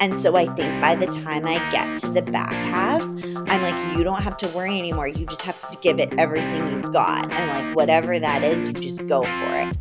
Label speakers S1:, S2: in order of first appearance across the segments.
S1: And so I think by the time I get to the back half, I'm like, you don't have to worry anymore. You just have to give it everything you've got. And like, whatever that is, you just go for it.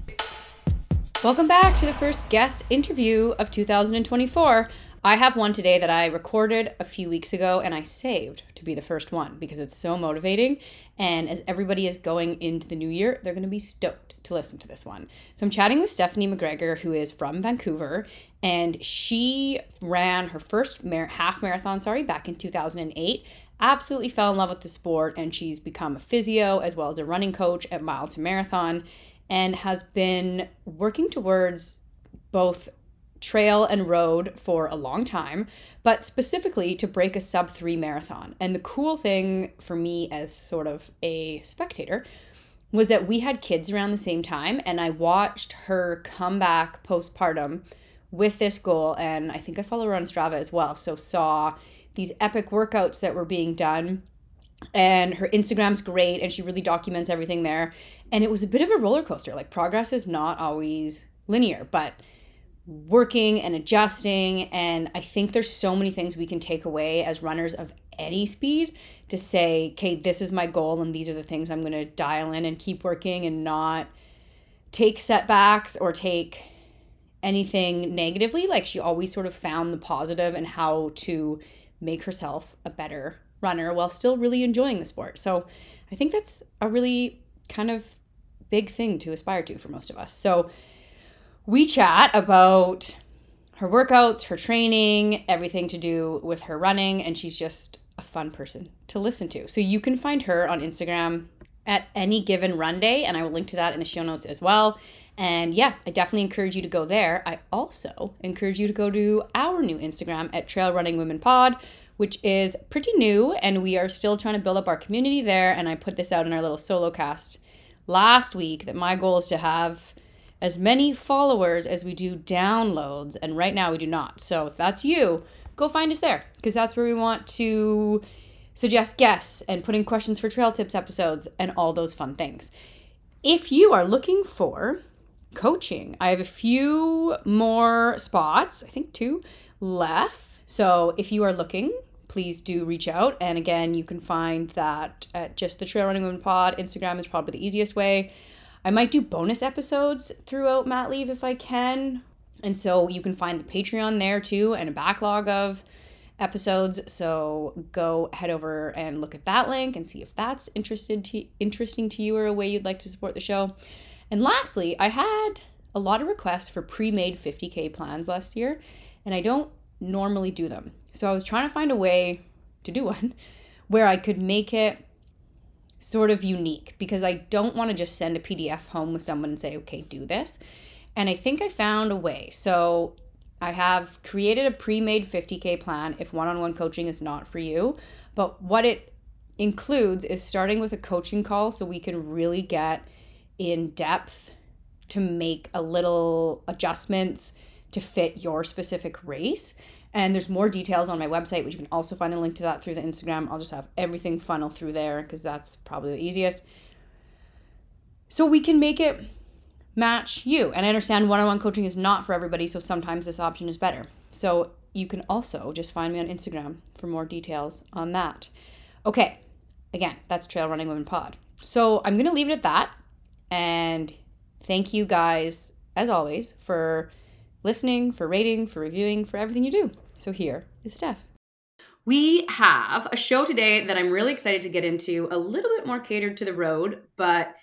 S2: Welcome back to the first guest interview of 2024. I have one today that I recorded a few weeks ago and I saved to be the first one because it's so motivating. And as everybody is going into the new year, they're going to be stoked to listen to this one. So I'm chatting with Stephanie McGregor, who is from Vancouver, and she ran her first mar- half marathon, sorry, back in 2008. Absolutely fell in love with the sport, and she's become a physio as well as a running coach at Mile to Marathon and has been working towards both trail and road for a long time, but specifically to break a sub three marathon. And the cool thing for me as sort of a spectator was that we had kids around the same time, and I watched her come back postpartum with this goal. And I think I follow her on Strava as well. So saw these epic workouts that were being done and her Instagram's great and she really documents everything there. And it was a bit of a roller coaster. Like progress is not always linear, but working and adjusting and I think there's so many things we can take away as runners of any speed to say, "Okay, this is my goal and these are the things I'm going to dial in and keep working and not take setbacks or take anything negatively. Like she always sort of found the positive and how to make herself a better runner while still really enjoying the sport. So I think that's a really kind of big thing to aspire to for most of us. So we chat about her workouts, her training, everything to do with her running, and she's just a fun person to listen to. So you can find her on Instagram at any given run day, and I will link to that in the show notes as well. And yeah, I definitely encourage you to go there. I also encourage you to go to our new Instagram at Trail Running Women Pod, which is pretty new, and we are still trying to build up our community there. And I put this out in our little solo cast last week that my goal is to have as many followers as we do downloads, and right now we do not. So if that's you, go find us there because that's where we want to suggest guests and put in questions for trail tips episodes and all those fun things. If you are looking for coaching, I have a few more spots, I think two left. So if you are looking, please do reach out. And again, you can find that at just the Trail Running Women Pod. Instagram is probably the easiest way. I might do bonus episodes throughout mat leave if I can. And so you can find the Patreon there too and a backlog of episodes. So go head over and look at that link and see if that's interested to, interesting to you or a way you'd like to support the show. And lastly, I had a lot of requests for pre-made 50k plans last year, and I don't normally do them. So I was trying to find a way to do one where I could make it sort of unique because I don't want to just send a PDF home with someone and say, okay, do this. And I think I found a way. So I have created a pre made 50K plan if one on one coaching is not for you. But what it includes is starting with a coaching call so we can really get in depth to make a little adjustments to fit your specific race. And there's more details on my website, which you can also find the link to that through the Instagram. I'll just have everything funnel through there because that's probably the easiest. So we can make it match you. And I understand one on one coaching is not for everybody, so sometimes this option is better. So you can also just find me on Instagram for more details on that. Okay, again, that's Trail Running Women Pod. So I'm going to leave it at that. And thank you guys, as always, for listening, for rating, for reviewing, for everything you do. So here is Steph. We have a show today that I'm really excited to get into, a little bit more catered to the road, but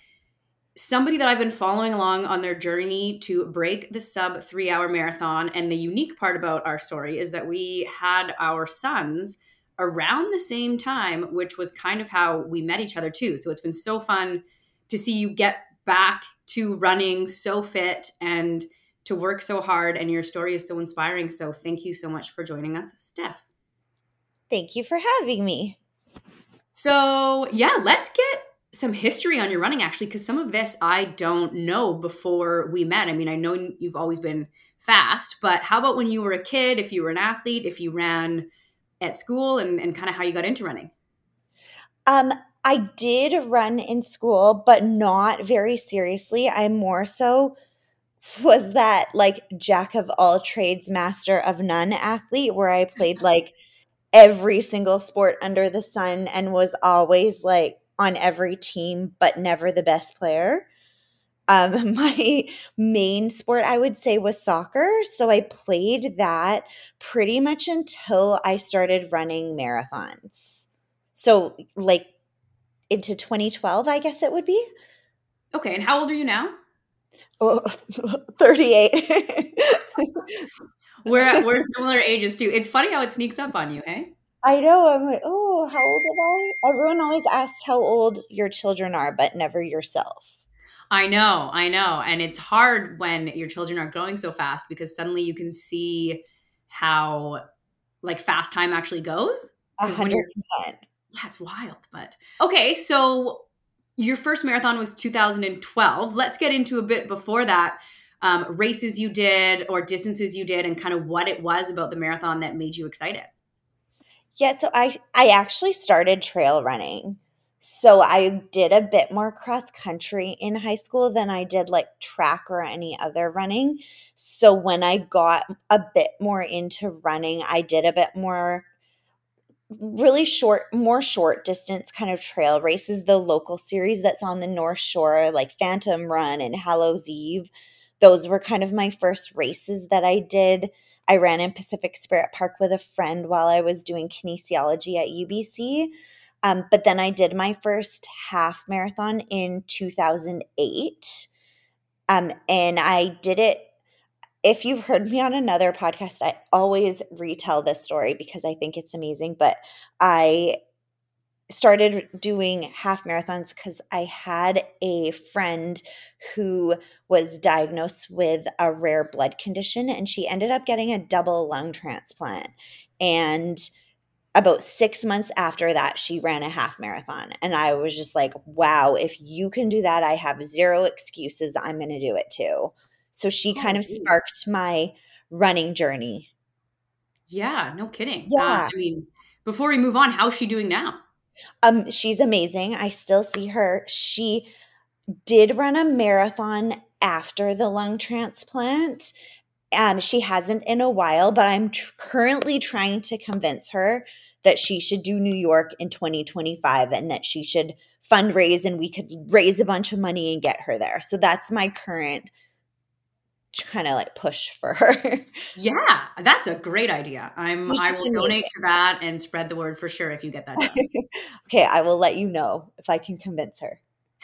S2: somebody that I've been following along on their journey to break the sub three hour marathon. And the unique part about our story is that we had our sons around the same time, which was kind of how we met each other too. So it's been so fun to see you get back to running so fit and to work so hard and your story is so inspiring. So thank you so much for joining us, Steph.
S1: Thank you for having me.
S2: So, yeah, let's get some history on your running actually because some of this I don't know before we met. I mean, I know you've always been fast, but how about when you were a kid, if you were an athlete, if you ran at school and, and kind of how you got into running?
S1: Um, I did run in school, but not very seriously. I'm more so was that like jack of all trades, master of none athlete where I played like every single sport under the sun and was always like on every team, but never the best player. Um, my main sport, I would say, was soccer. So I played that pretty much until I started running marathons. So, like into 2012, I guess it would be.
S2: Okay. And how old are you now?
S1: Oh, 38.
S2: we're, we're similar ages too. It's funny how it sneaks up on you, hey?
S1: I know. I'm like, oh, how old am I? Everyone always asks how old your children are, but never yourself.
S2: I know, I know. And it's hard when your children are growing so fast because suddenly you can see how like fast time actually goes.
S1: A hundred
S2: percent. Yeah, it's wild. But okay, so your first marathon was 2012. Let's get into a bit before that. Um, races you did or distances you did and kind of what it was about the marathon that made you excited.
S1: Yeah, so I I actually started trail running so I did a bit more cross country in high school than I did like track or any other running. So when I got a bit more into running, I did a bit more really short, more short distance kind of trail races. The local series that's on the North Shore, like Phantom Run and Hallows Eve, those were kind of my first races that I did. I ran in Pacific Spirit Park with a friend while I was doing kinesiology at UBC. Um, but then I did my first half marathon in 2008. Um, and I did it. If you've heard me on another podcast, I always retell this story because I think it's amazing. But I started doing half marathons because I had a friend who was diagnosed with a rare blood condition and she ended up getting a double lung transplant. And about six months after that, she ran a half marathon. And I was just like, wow, if you can do that, I have zero excuses. I'm going to do it too. So she oh, kind of sparked my running journey.
S2: Yeah, no kidding.
S1: Yeah.
S2: Uh, I mean, before we move on, how's she doing now?
S1: Um, she's amazing. I still see her. She did run a marathon after the lung transplant. Um, she hasn't in a while, but I'm tr- currently trying to convince her that she should do New York in 2025 and that she should fundraise and we could raise a bunch of money and get her there. So that's my current kind of like push for her.
S2: Yeah, that's a great idea. I'm I will donate to that and spread the word for sure if you get that
S1: okay, I will let you know if I can convince her.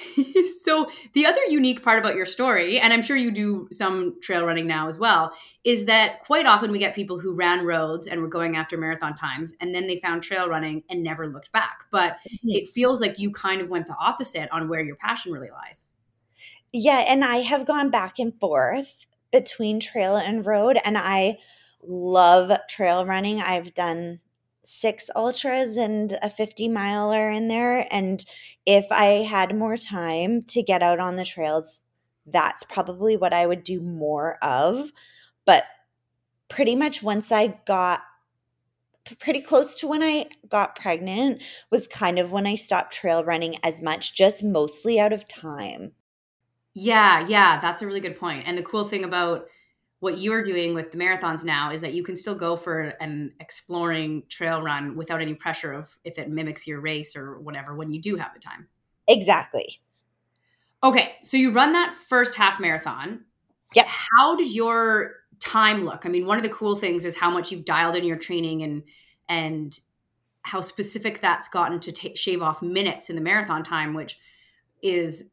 S2: so the other unique part about your story and i'm sure you do some trail running now as well is that quite often we get people who ran roads and were going after marathon times and then they found trail running and never looked back but mm-hmm. it feels like you kind of went the opposite on where your passion really lies
S1: yeah and i have gone back and forth between trail and road and i love trail running i've done six ultras and a 50 miler in there. And if I had more time to get out on the trails, that's probably what I would do more of. But pretty much once I got pretty close to when I got pregnant was kind of when I stopped trail running as much, just mostly out of time.
S2: Yeah, yeah, that's a really good point. And the cool thing about what you're doing with the marathons now is that you can still go for an exploring trail run without any pressure of if it mimics your race or whatever when you do have the time.
S1: Exactly.
S2: Okay, so you run that first half marathon.
S1: Yeah.
S2: How did your time look? I mean, one of the cool things is how much you've dialed in your training and and how specific that's gotten to t- shave off minutes in the marathon time, which is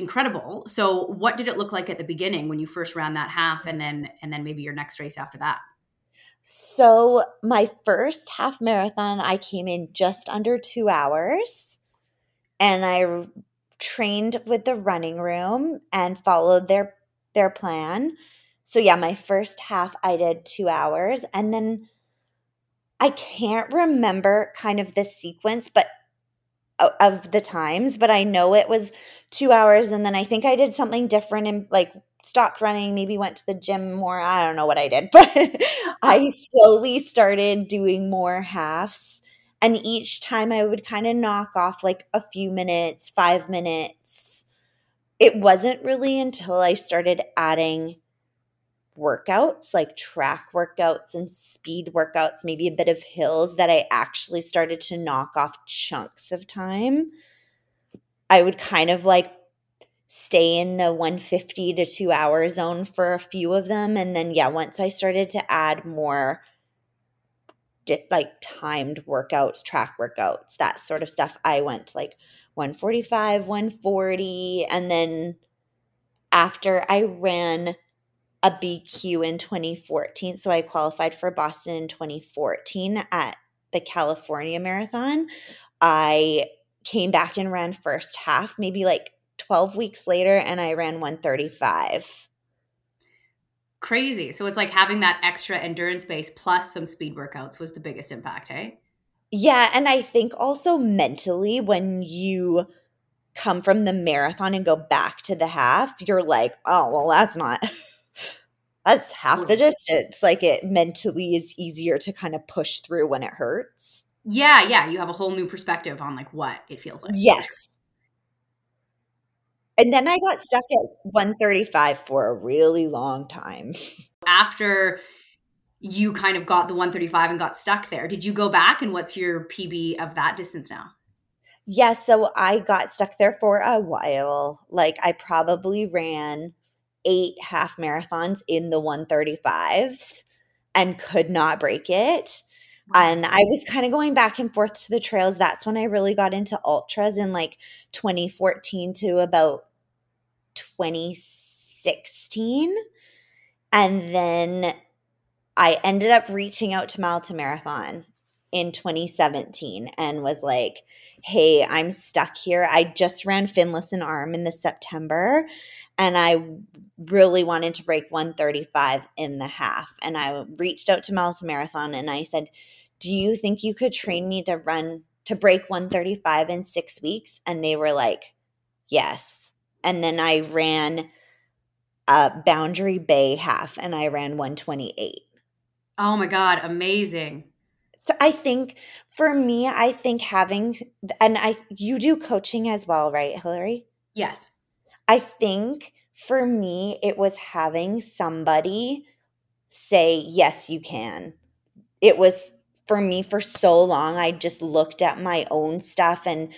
S2: incredible. So what did it look like at the beginning when you first ran that half and then and then maybe your next race after that?
S1: So my first half marathon I came in just under 2 hours and I trained with the running room and followed their their plan. So yeah, my first half I did 2 hours and then I can't remember kind of the sequence, but of the times, but I know it was two hours. And then I think I did something different and like stopped running, maybe went to the gym more. I don't know what I did, but I slowly started doing more halves. And each time I would kind of knock off like a few minutes, five minutes. it wasn't really until I started adding workouts, like track workouts and speed workouts, maybe a bit of hills, that I actually started to knock off chunks of time. I would kind of like stay in the 150 to two hour zone for a few of them. And then, yeah, once I started to add more dip, like timed workouts, track workouts, that sort of stuff, I went to like 145, 140. And then after I ran a BQ in 2014, so I qualified for Boston in 2014 at the California Marathon, I came back and ran first half, maybe like 12 weeks later, and I ran 135
S2: crazy. So it's like having that extra endurance base plus some speed workouts was the biggest impact, hey?
S1: Yeah, and I think also mentally when you come from the marathon and go back to the half, you're like, "Oh, well that's not that's half the mm. distance." Like it mentally is easier to kind of push through when it hurts.
S2: Yeah, yeah, you have a whole new perspective on like what it feels like.
S1: Yes. And then I got stuck at 135 for a really long time.
S2: After you kind of got the 135 and got stuck there, did you go back and what's your PB of that distance now?
S1: Yeah, so I got stuck there for a while. Like I probably ran eight half marathons in the 135s and could not break it. And I was kind of going back and forth to the trails. That's when I really got into ultras in like 2014 to about 2016. And then I ended up reaching out to Mile to Marathon in 2017 and was like, hey, I'm stuck here. I just ran finless and Arm in the September and I really wanted to break 135 in the half. And I reached out to Mile to Marathon and I said, do you think you could train me to run to break 135 in six weeks? And they were like, yes and then I ran a Boundary Bay half and I ran 128.
S2: Oh my God, amazing.
S1: So I think for me, I think having, and I, you do coaching as well, right, Hillary?
S2: Yes.
S1: I think for me, it was having somebody say, yes, you can. It was for me for so long. I just looked at my own stuff and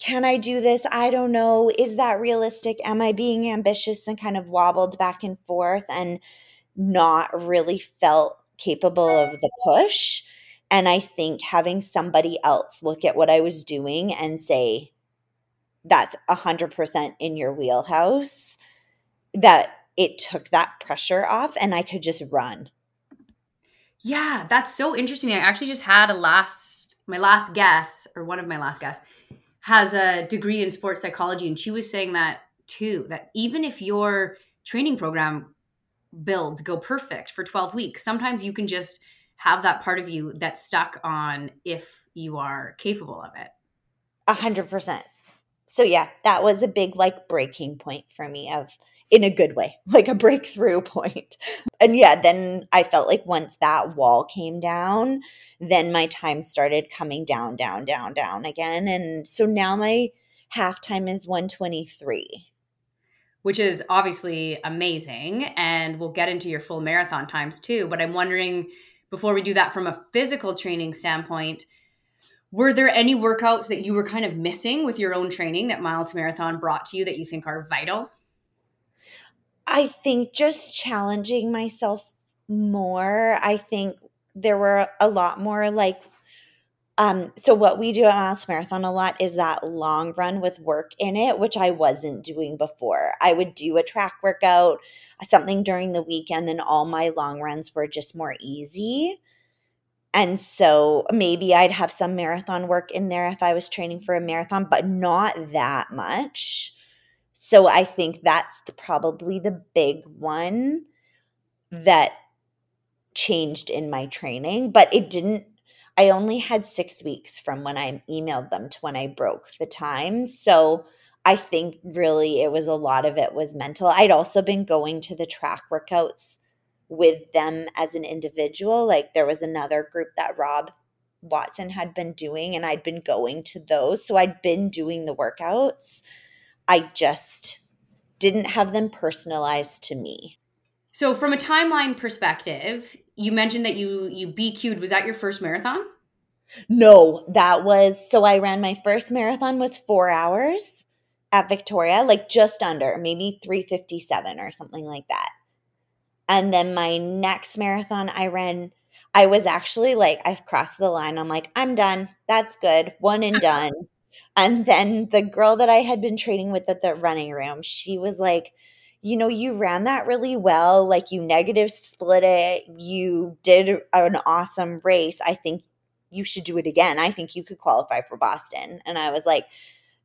S1: can I do this? I don't know. Is that realistic? Am I being ambitious and kind of wobbled back and forth and not really felt capable of the push? And I think having somebody else look at what I was doing and say, that's 100% in your wheelhouse, that it took that pressure off and I could just run.
S2: Yeah, that's so interesting. I actually just had a last, my last guess, or one of my last guests has a degree in sports psychology and she was saying that too that even if your training program builds go perfect for 12 weeks sometimes you can just have that part of you that's stuck on if you are capable of it
S1: a hundred percent so yeah that was a big like breaking point for me of in a good way like a breakthrough point. and yeah then i felt like once that wall came down then my time started coming down down down down again and so now my halftime is 123
S2: which is obviously amazing and we'll get into your full marathon times too but i'm wondering before we do that from a physical training standpoint were there any workouts that you were kind of missing with your own training that Mile to Marathon brought to you that you think are vital?
S1: I think just challenging myself more. I think there were a lot more like um, so what we do at Miles Marathon a lot is that long run with work in it, which I wasn't doing before. I would do a track workout, something during the weekend, and all my long runs were just more easy. And so maybe I'd have some marathon work in there if I was training for a marathon, but not that much. So I think that's the, probably the big one that changed in my training, but it didn't. I only had six weeks from when I emailed them to when I broke the time. So I think really it was a lot of it was mental. I'd also been going to the track workouts with them as an individual. Like there was another group that Rob Watson had been doing, and I'd been going to those. So I'd been doing the workouts. I just didn't have them personalized to me.
S2: So from a timeline perspective, you mentioned that you you BQ'd. Was that your first marathon?
S1: No, that was so I ran my first marathon was 4 hours at Victoria, like just under, maybe 357 or something like that. And then my next marathon I ran I was actually like I've crossed the line. I'm like, I'm done. That's good. One and done. And then the girl that I had been training with at the running room, she was like, you know, you ran that really well. Like you negative split it. You did an awesome race. I think you should do it again. I think you could qualify for Boston. And I was like,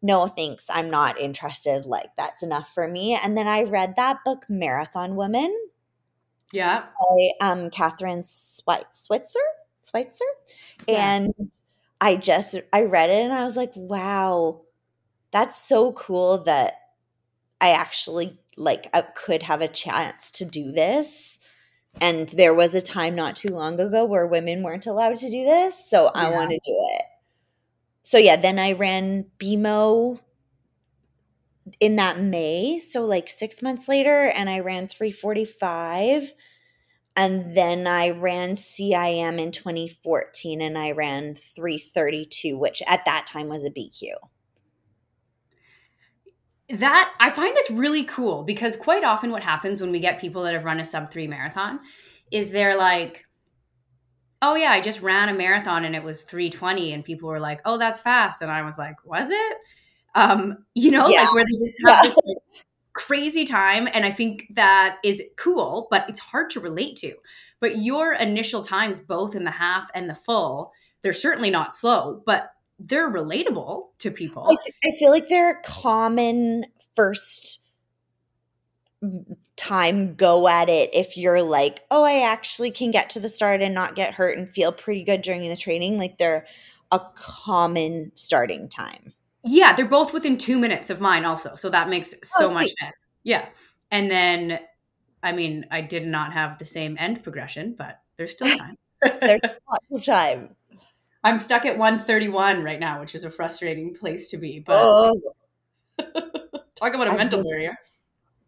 S1: no, thanks. I'm not interested. Like that's enough for me. And then I read that book, Marathon Woman.
S2: Yeah.
S1: By um, Kathrine Switzer. Switzer. Yeah. And I just I read it and I was like, wow, that's so cool that I actually like uh, could have a chance to do this. And there was a time not too long ago where women weren't allowed to do this, so yeah. I want to do it. So yeah, then I ran BMO in that May, so like 6 months later and I ran 345 and then I ran CIM in 2014 and I ran 332, which at that time was a BQ.
S2: That I find this really cool because quite often what happens when we get people that have run a sub three marathon is they're like, oh yeah, I just ran a marathon and it was 320 and people were like, oh, that's fast. And I was like, was it? Um, you know, yeah. like where they just have yeah. this like, crazy time and i think that is cool but it's hard to relate to but your initial times both in the half and the full they're certainly not slow but they're relatable to people
S1: i, th- I feel like they're common first time go at it if you're like oh i actually can get to the start and not get hurt and feel pretty good during the training like they're a common starting time
S2: yeah, they're both within two minutes of mine, also. So that makes so oh, much sense. Yeah. And then, I mean, I did not have the same end progression, but there's still time.
S1: there's lots of time.
S2: I'm stuck at 131 right now, which is a frustrating place to be. But
S1: oh.
S2: talk about a I mental mean, barrier.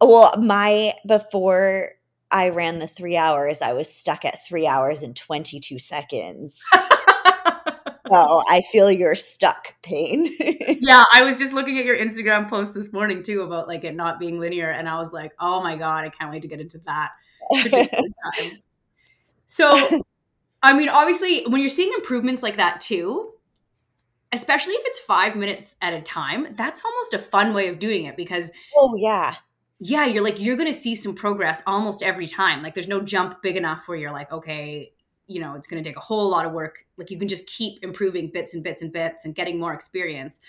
S1: Well, my before I ran the three hours, I was stuck at three hours and 22 seconds. Oh, I feel your stuck pain.
S2: yeah, I was just looking at your Instagram post this morning too about like it not being linear, and I was like, oh my god, I can't wait to get into that. so, I mean, obviously, when you're seeing improvements like that too, especially if it's five minutes at a time, that's almost a fun way of doing it because
S1: oh yeah,
S2: yeah, you're like you're gonna see some progress almost every time. Like, there's no jump big enough where you're like, okay, you know it's going to take a whole lot of work. Like you can just keep improving bits and bits and bits and getting more experience.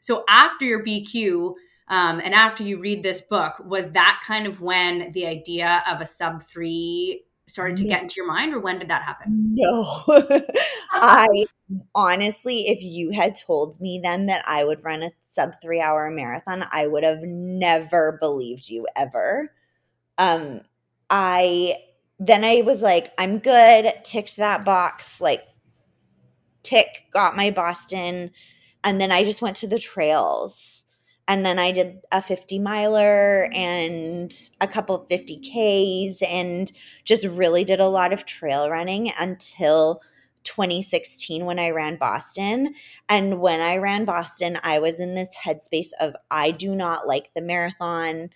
S2: So after your bq um, and after you read this book was that kind of when the idea of a sub three started to get into your mind or when did that happen?
S1: No. I honestly if you had told me then that i would run a sub three hour marathon i would have never believed you ever. Um i then I was like, I'm good, ticked that box, like, tick, got my Boston. And then I just went to the trails. And then I did a 50 miler and a couple 50Ks and just really did a lot of trail running until 2016 when I ran Boston. And when I ran Boston, I was in this headspace of I do not like the marathon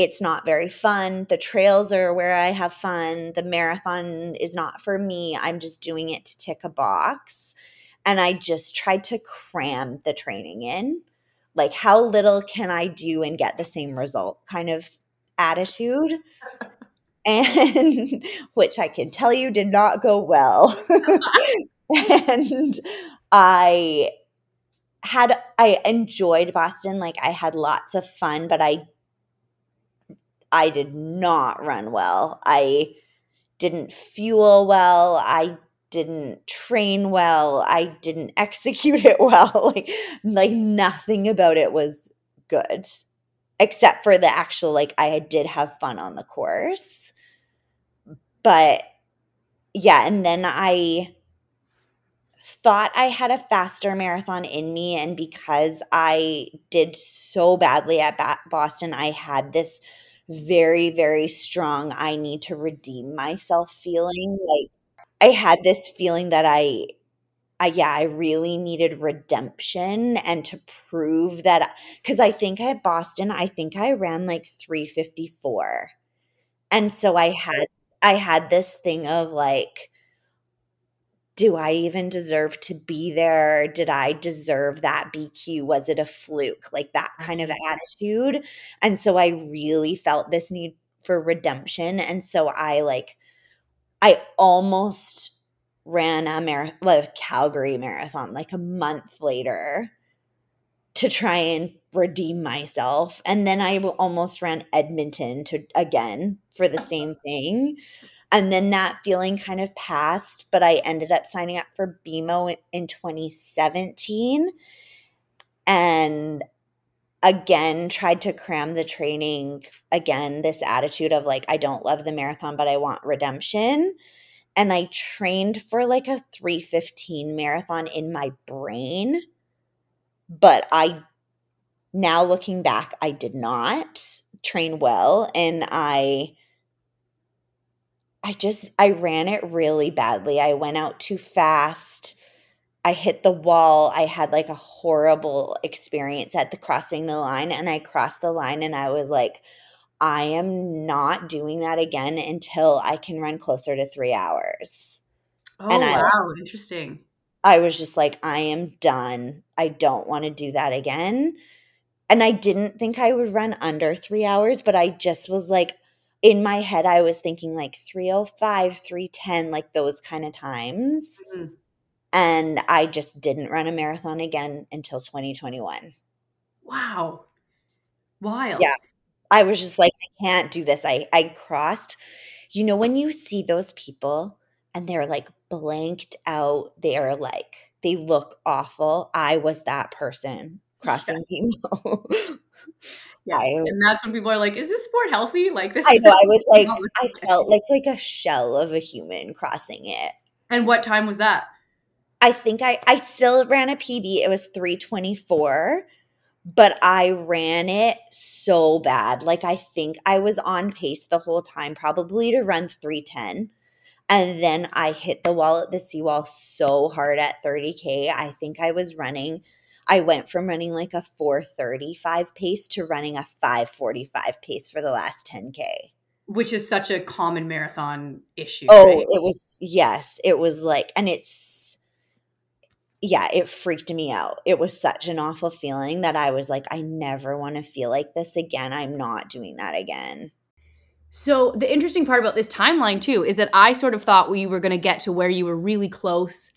S1: it's not very fun. The trails are where I have fun. The marathon is not for me. I'm just doing it to tick a box. And I just tried to cram the training in. Like, how little can I do and get the same result kind of attitude. and which I can tell you did not go well. and I had I enjoyed Boston like I had lots of fun but I I did not run well. I didn't fuel well. I didn't train well. I didn't execute it well. like, like nothing about it was good except for the actual like I did have fun on the course. But yeah, and then I thought I had a faster marathon in me. And because I did so badly at Boston, I had this very, very strong, I need to redeem myself feeling. Like I had this feeling that I, I yeah, I really needed redemption and to prove that because I think at Boston, I think I ran like 354. And so I had I had this thing of like, do I even deserve to be there? Did I deserve that BQ? Was it a fluke? Like that kind of attitude. And so I really felt this need for redemption. And so I like, I almost ran a marathon, like Calgary marathon, like a month later to try and redeem myself. And then I almost ran Edmonton to again for the uh-huh. same thing. And then that feeling kind of passed, but I ended up signing up for BMO in 2017 and again tried to cram the training again this attitude of like I don't love the marathon but I want redemption. And I trained for like a 315 marathon in my brain but I now looking back I did not train well. And I I just I ran it really badly. I went out too fast. I hit the wall. I had like a horrible experience at the crossing the line and I crossed the line and I was like I am not doing that again until I can run closer to 3 hours.
S2: Oh and I, wow, interesting.
S1: I was just like I am done. I don't want to do that again. And I didn't think I would run under 3 hours, but I just was like in my head I was thinking like 305, 310, like those kind of times. Mm-hmm. And I just didn't run a marathon again until 2021.
S2: Wow. Wild.
S1: Yeah. I was just like, I can't do this. I I crossed. You know, when you see those people and they're like blanked out, they are like, they look awful. I was that person crossing yes.
S2: Yes. I, and that's when people are like, is this sport healthy? Like this
S1: I know I was like I felt like like a shell of a human crossing it.
S2: And what time was that?
S1: I think I I still ran a PB. It was 324, but I ran it so bad. Like I think I was on pace the whole time, probably to run 310. And then I hit the wall at the seawall so hard at 30K. I think I was running I went from running like a 435 pace to running a 545 pace for the last 10K.
S2: Which is such a common marathon issue.
S1: Oh, right? it was, yes. It was like, and it's, yeah, it freaked me out. It was such an awful feeling that I was like, I never want to feel like this again. I'm not doing that again.
S2: So, the interesting part about this timeline, too, is that I sort of thought we were going to get to where you were really close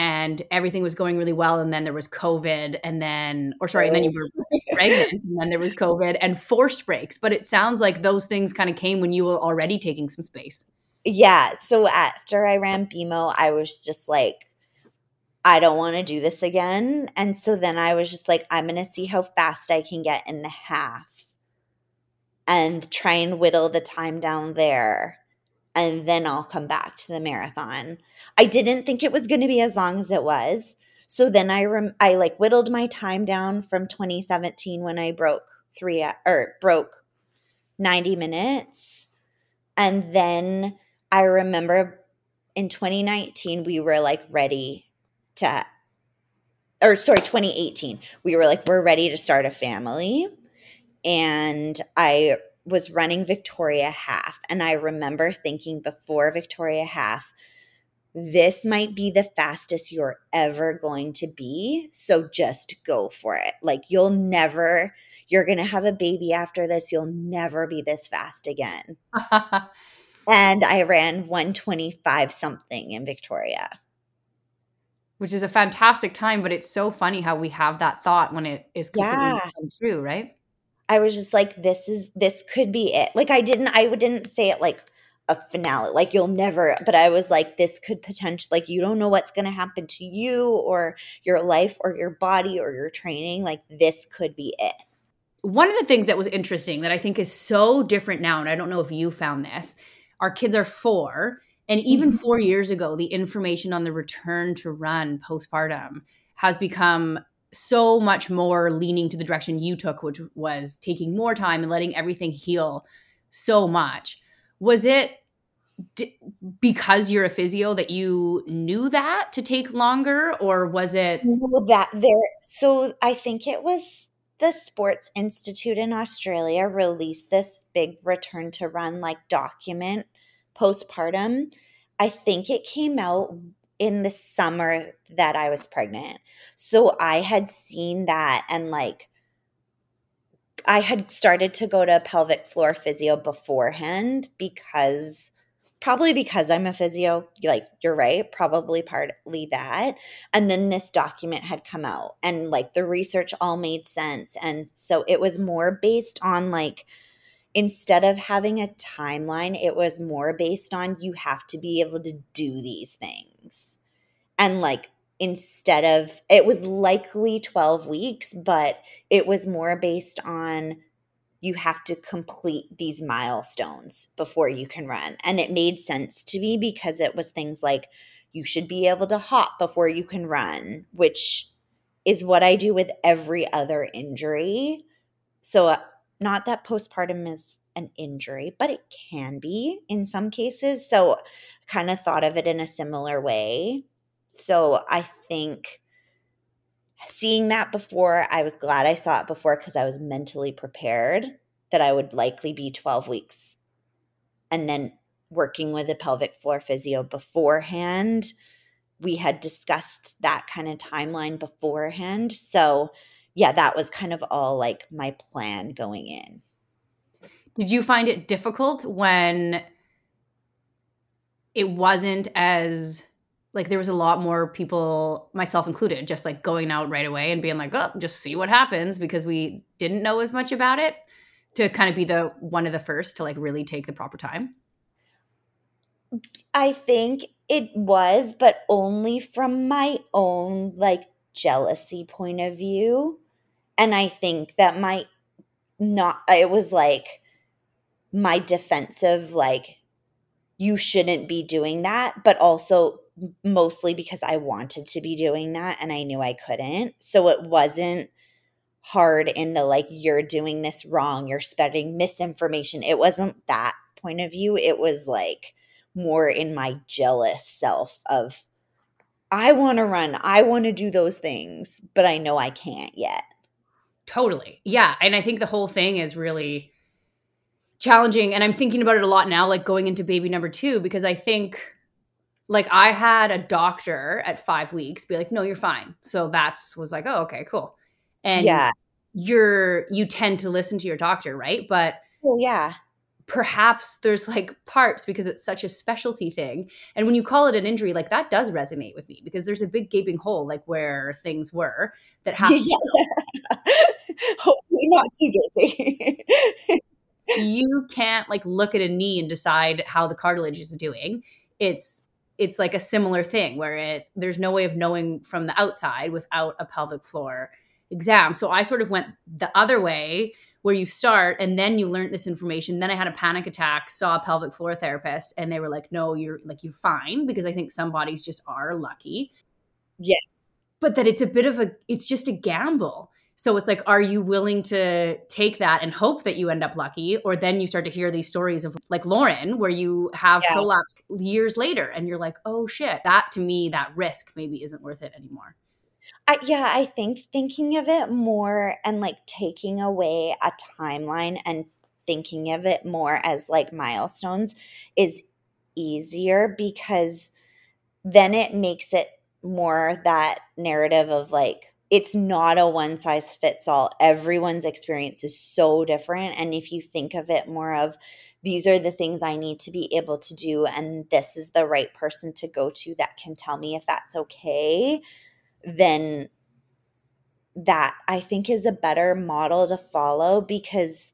S2: and everything was going really well and then there was covid and then or sorry and then you oh. were pregnant and then there was covid and forced breaks. But it sounds like those things kind of came when you were already taking some space.
S1: Yeah so after i ran bmo i was just like i don't want to do this again. And so then i was just like i'm gonna see how fast i can get in the half and try and whittle the time down there and then I'll come back to the marathon. I didn't think it was going to be as long as it was. So then I rem- I like whittled my time down from 2017 when I broke 3 or broke 90 minutes. And then I remember in 2019 we were like ready to or sorry 2018 we were like we're ready to start a family and I was running Victoria half. And I remember thinking before Victoria half, this might be the fastest you're ever going to be. So just go for it. Like you'll never, you're going to have a baby after this. You'll never be this fast again. and I ran 125 something in Victoria.
S2: Which is a fantastic time, but it's so funny how we have that thought when it is completely yeah. true, right?
S1: I was just like, this is this could be it. Like I didn't I didn't say it like a finale, like you'll never, but I was like, this could potentially like you don't know what's gonna happen to you or your life or your body or your training. Like this could be it.
S2: One of the things that was interesting that I think is so different now, and I don't know if you found this, our kids are four And even mm-hmm. four years ago, the information on the return to run postpartum has become so much more leaning to the direction you took, which was taking more time and letting everything heal so much. Was it d- because you're a physio that you knew that to take longer, or was it
S1: that there? So I think it was the Sports Institute in Australia released this big return to run like document postpartum. I think it came out in the summer that I was pregnant. So I had seen that and like I had started to go to pelvic floor physio beforehand because probably because I'm a physio, like you're right, probably partly that. And then this document had come out and like the research all made sense. And so it was more based on like, instead of having a timeline, it was more based on you have to be able to do these things. And like, instead of it was likely 12 weeks, but it was more based on you have to complete these milestones before you can run. And it made sense to me because it was things like you should be able to hop before you can run, which is what I do with every other injury. So, uh, not that postpartum is an injury, but it can be in some cases. So, kind of thought of it in a similar way. So, I think seeing that before, I was glad I saw it before because I was mentally prepared that I would likely be 12 weeks. And then working with a pelvic floor physio beforehand, we had discussed that kind of timeline beforehand. So, yeah, that was kind of all like my plan going in.
S2: Did you find it difficult when it wasn't as like there was a lot more people myself included just like going out right away and being like oh just see what happens because we didn't know as much about it to kind of be the one of the first to like really take the proper time.
S1: I think it was but only from my own like jealousy point of view. And i think that my not it was like my defensive like you shouldn't be doing that but also mostly because I wanted to be doing that and I knew I couldn't. So it wasn't hard in the like, you're doing this wrong, you're spreading misinformation. It wasn't that point of view. It was like more in my jealous self of, I want to run, I want to do those things, but I know I can't yet.
S2: Totally. Yeah. And I think the whole thing is really challenging. And I'm thinking about it a lot now, like going into baby number two, because I think like I had a doctor at five weeks be like, no, you're fine. So that's was like, oh, okay, cool. And yeah, you're you tend to listen to your doctor, right? But
S1: oh yeah.
S2: Perhaps there's like parts because it's such a specialty thing. And when you call it an injury, like that does resonate with me because there's a big gaping hole like where things were that have yeah.
S1: hopefully not too gaping.
S2: you can't like look at a knee and decide how the cartilage is doing. It's it's like a similar thing where it there's no way of knowing from the outside without a pelvic floor exam. So I sort of went the other way where you start and then you learn this information. Then I had a panic attack, saw a pelvic floor therapist, and they were like, no, you're like, you're fine because I think some bodies just are lucky.
S1: Yes.
S2: But that it's a bit of a, it's just a gamble. So it's like, are you willing to take that and hope that you end up lucky? Or then you start to hear these stories of like Lauren, where you have yeah. prolapse years later and you're like, oh shit, that to me, that risk maybe isn't worth it anymore.
S1: I, yeah, I think thinking of it more and like taking away a timeline and thinking of it more as like milestones is easier because then it makes it more that narrative of like it's not a one size fits all. Everyone's experience is so different. And if you think of it more of these are the things I need to be able to do, and this is the right person to go to that can tell me if that's okay, then that I think is a better model to follow because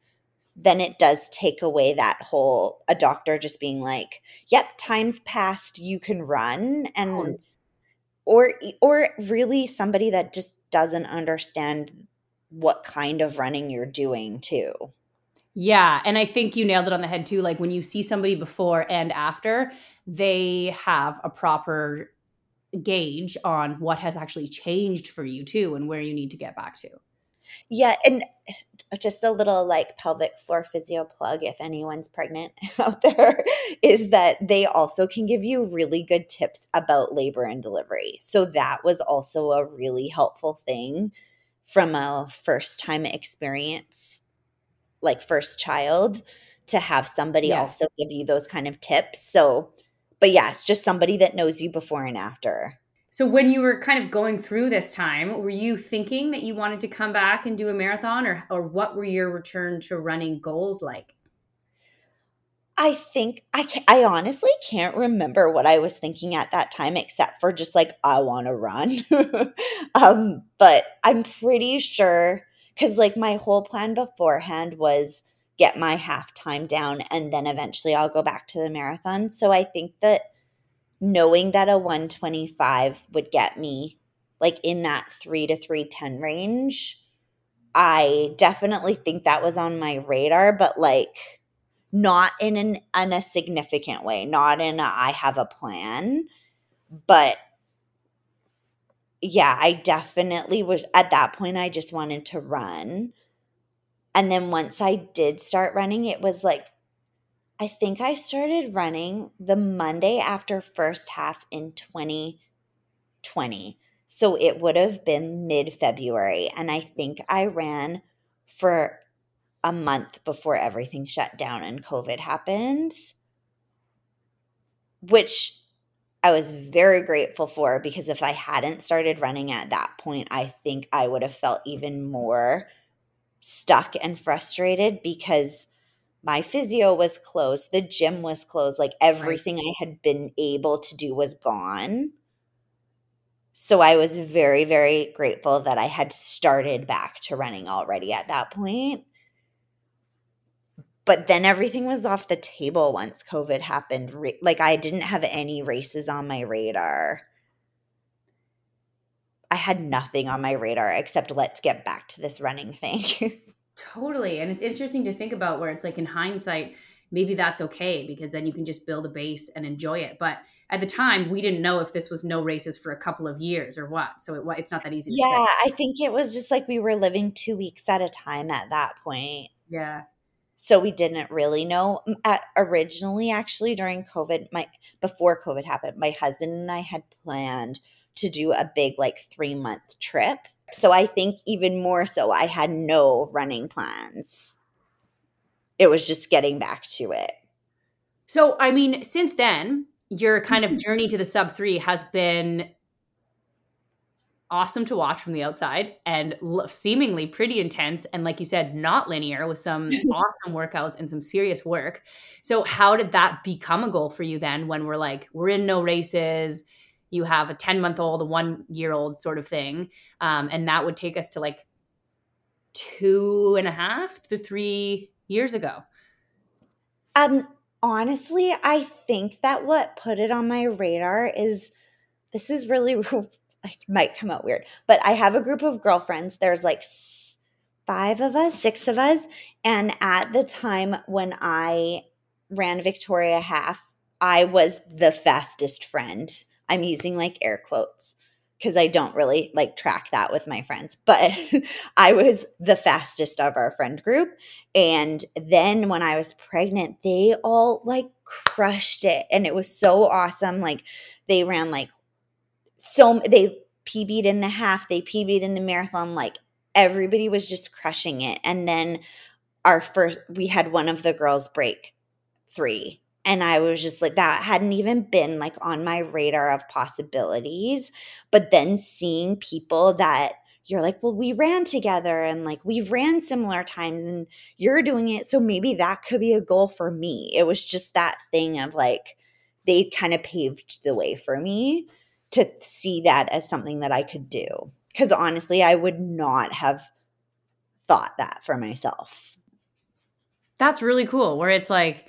S1: then it does take away that whole a doctor just being like, yep, time's passed, you can run. And or or really somebody that just doesn't understand what kind of running you're doing too.
S2: Yeah, and I think you nailed it on the head too like when you see somebody before and after they have a proper gauge on what has actually changed for you too and where you need to get back to.
S1: Yeah, and uh, just a little like pelvic floor physio plug if anyone's pregnant out there is that they also can give you really good tips about labor and delivery. So that was also a really helpful thing from a first time experience like first child to have somebody yeah. also give you those kind of tips. So but yeah, it's just somebody that knows you before and after.
S2: So when you were kind of going through this time, were you thinking that you wanted to come back and do a marathon or or what were your return to running goals like?
S1: I think I can, I honestly can't remember what I was thinking at that time except for just like I want to run. um but I'm pretty sure cuz like my whole plan beforehand was get my half time down and then eventually I'll go back to the marathon. So I think that knowing that a 125 would get me like in that 3 to 310 range i definitely think that was on my radar but like not in an in a significant way not in a i have a plan but yeah i definitely was at that point i just wanted to run. And then once i did start running it was like I think I started running the Monday after first half in 2020. So it would have been mid February. And I think I ran for a month before everything shut down and COVID happened, which I was very grateful for because if I hadn't started running at that point, I think I would have felt even more stuck and frustrated because my physio was closed, the gym was closed, like everything. I had been able to do was gone. So I was very, very grateful that I had started back to running already at that point. But then everything was off the table once COVID happened. Like I didn't have any races on my radar. I had nothing on my radar except let's get back to this running thing.
S2: Totally. And it's interesting to think about where it's like in hindsight, maybe that's okay because then you can just build a base and enjoy it. But at the time, we didn't know if this was no races for a couple of years or what. So it, it's not that easy
S1: yeah, I think it was just like we were living two weeks at a time at that point.
S2: Yeah.
S1: So we didn't really know. At, originally, actually, during COVID, my before COVID happened, my husband and I had planned to do a big like three month trip so I think even more so, I had no running plans. It was just getting back to it.
S2: So, I mean, since then, your kind of mm-hmm. journey to the sub three has been awesome to watch from the outside and seemingly pretty intense. And like you said, not linear with some awesome workouts and some serious work. So, how did that become a goal for you then when we're like, we're in no races? You have a 10 month old, a one year old sort of thing. Um, and that would take us to like two and a half to three years ago.
S1: Um, honestly, I think that what put it on my radar is this is really like might come out weird, but I have a group of girlfriends. There's like five of us, six of us, and at the time when I ran Victoria half, I was the fastest friend I'm using like air quotes because I don't really like track that with my friends. But I was the fastest of our friend group. And then when I was pregnant, they all like crushed it. And it was so awesome. Like they ran like so, they PB'd in the half, they PB'd in the marathon. Like everybody was just crushing it. And then our first, we had one of the girls break three and I was just like, that hadn't even been like on my radar of possibilities. But then seeing people that you're like, well, we ran together and like we've ran similar times and you're doing it. So maybe that could be a goal for me. It was just that thing of like, they kind of paved the way for me to see that as something that I could do. Because honestly, I would not have thought that for myself.
S2: That's really cool. Where it's like,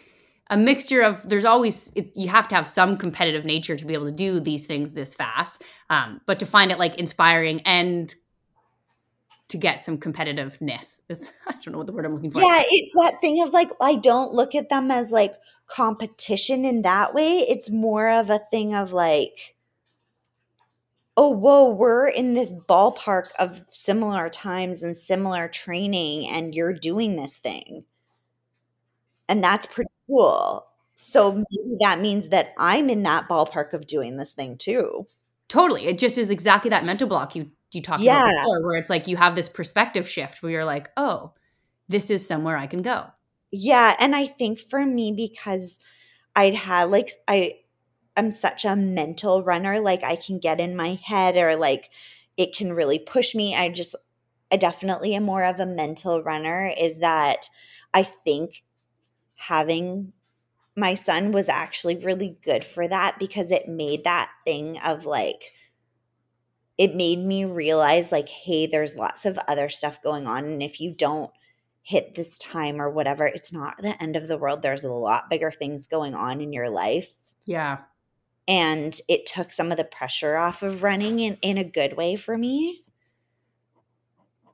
S2: a mixture of there's always it, you have to have some competitive nature to be able to do these things this fast um, but to find it like inspiring and to get some competitiveness. is I don't know what the word I'm looking for.
S1: Yeah, it's that thing of like I don't look at them as like competition in that way. It's more of a thing of like oh whoa, we're in this ballpark of similar times and similar training and you're doing this thing. And that's pretty cool. So maybe that means that I'm in that ballpark of doing this thing too.
S2: Totally. It just is exactly that mental block you you talked
S1: Yeah.
S2: about before, where it's like you have this perspective shift where you're like, oh, this is somewhere I can go.
S1: Yeah, and I think for me because I'd had like I I'm such a mental runner, like I can get in my head or like it can really push me. I just I definitely am more of a mental runner is that I think having my son was actually really good for that because it made that thing of like it made me realize like hey there's lots of other stuff going on and if you don't hit this time or whatever it's not the end of the world. There's a lot bigger things going on in your life.
S2: Yeah.
S1: and it took some of the pressure off of running in, in a good way for me.